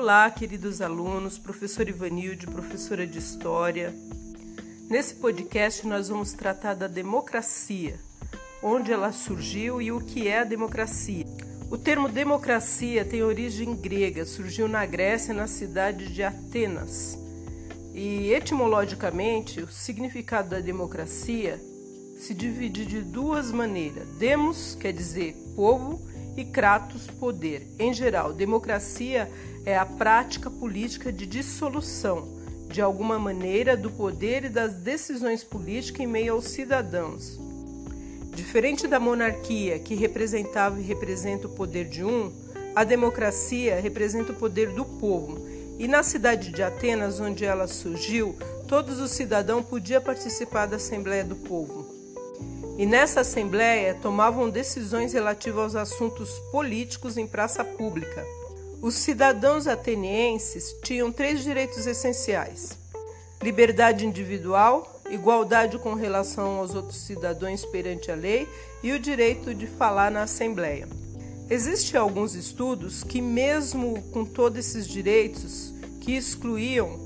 Olá, queridos alunos, professor Ivanilde, professora de História. Nesse podcast nós vamos tratar da democracia, onde ela surgiu e o que é a democracia. O termo democracia tem origem grega, surgiu na Grécia, na cidade de Atenas. E etimologicamente, o significado da democracia se divide de duas maneiras. Demos quer dizer povo e Kratos poder. Em geral, democracia é a prática política de dissolução, de alguma maneira, do poder e das decisões políticas em meio aos cidadãos. Diferente da monarquia, que representava e representa o poder de um, a democracia representa o poder do povo. E na cidade de Atenas, onde ela surgiu, todos os cidadãos podiam participar da Assembleia do Povo e nessa Assembleia tomavam decisões relativas aos assuntos políticos em praça pública. Os cidadãos atenienses tinham três direitos essenciais: liberdade individual, igualdade com relação aos outros cidadãos perante a lei e o direito de falar na Assembleia. Existem alguns estudos que, mesmo com todos esses direitos, que excluíam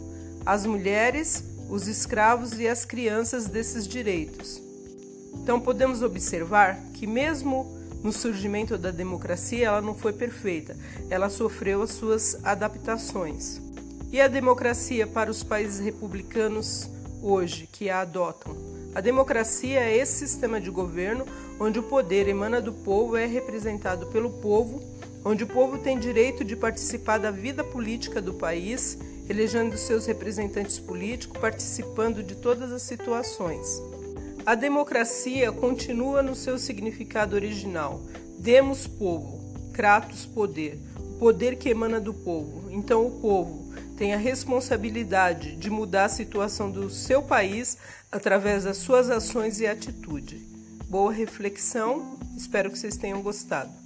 as mulheres, os escravos e as crianças desses direitos. Então podemos observar que mesmo no surgimento da democracia ela não foi perfeita, ela sofreu as suas adaptações. E a democracia para os países republicanos hoje que a adotam? A democracia é esse sistema de governo onde o poder emana do povo, é representado pelo povo, onde o povo tem direito de participar da vida política do país, elegendo seus representantes políticos, participando de todas as situações. A democracia continua no seu significado original. Demos povo, Kratos poder, o poder que emana do povo. Então o povo tem a responsabilidade de mudar a situação do seu país através das suas ações e atitude. Boa reflexão, espero que vocês tenham gostado.